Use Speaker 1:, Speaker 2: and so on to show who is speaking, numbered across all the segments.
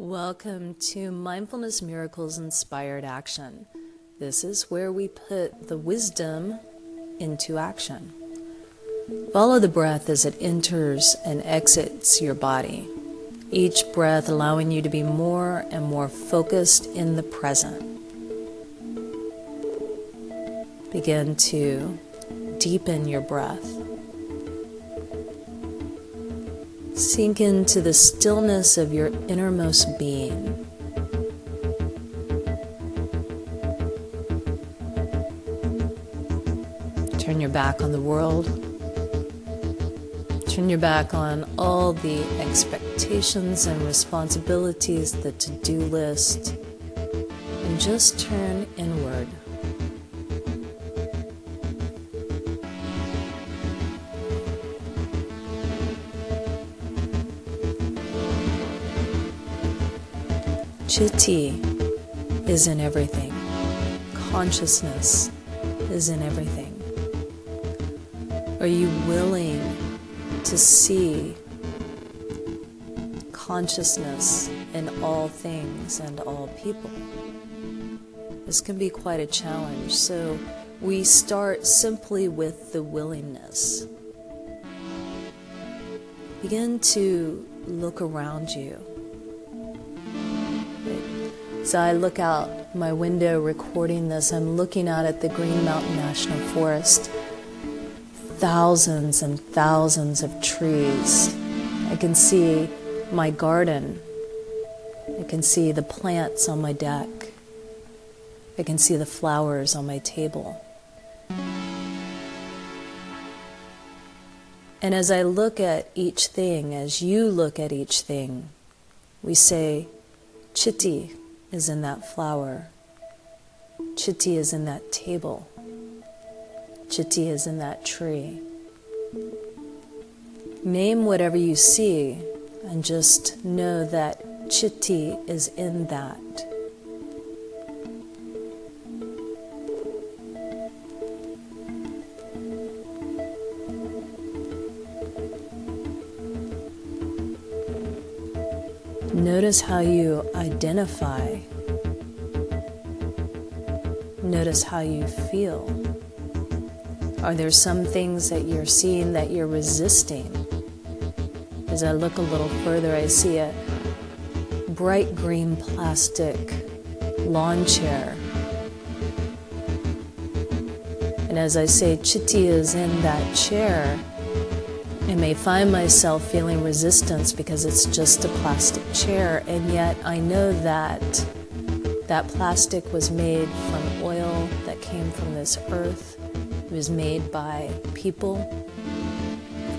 Speaker 1: Welcome to Mindfulness Miracles Inspired Action. This is where we put the wisdom into action. Follow the breath as it enters and exits your body, each breath allowing you to be more and more focused in the present. Begin to deepen your breath. Sink into the stillness of your innermost being. Turn your back on the world. Turn your back on all the expectations and responsibilities, the to do list, and just turn inward. Chitti is in everything. Consciousness is in everything. Are you willing to see consciousness in all things and all people? This can be quite a challenge. So we start simply with the willingness. Begin to look around you as I look out my window recording this, I'm looking out at the Green Mountain National Forest. Thousands and thousands of trees. I can see my garden. I can see the plants on my deck. I can see the flowers on my table. And as I look at each thing, as you look at each thing, we say, Chitti, is in that flower. Chitti is in that table. Chitti is in that tree. Name whatever you see and just know that Chitti is in that. Notice how you identify. Notice how you feel. Are there some things that you're seeing that you're resisting? As I look a little further, I see a bright green plastic lawn chair. And as I say, Chitti is in that chair, I may find myself feeling resistance because it's just a plastic chair, and yet I know that that plastic was made from oil that came from this earth. It was made by people.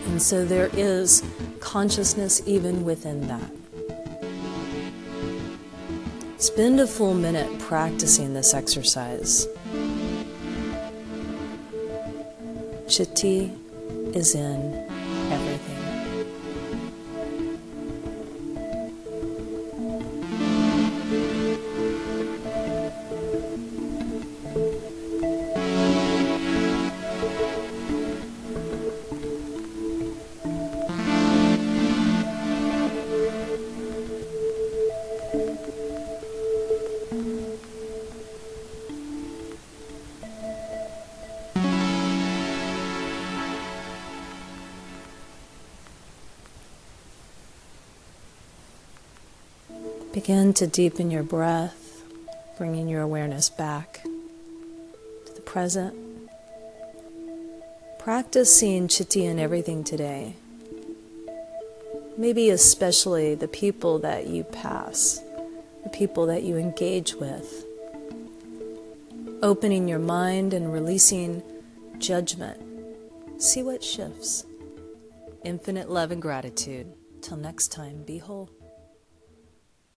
Speaker 1: And so there is consciousness even within that. Spend a full minute practicing this exercise. Chitti is in Begin to deepen your breath, bringing your awareness back to the present. Practice seeing Chitti in everything today. Maybe especially the people that you pass, the people that you engage with. Opening your mind and releasing judgment. See what shifts. Infinite love and gratitude. Till next time, be whole.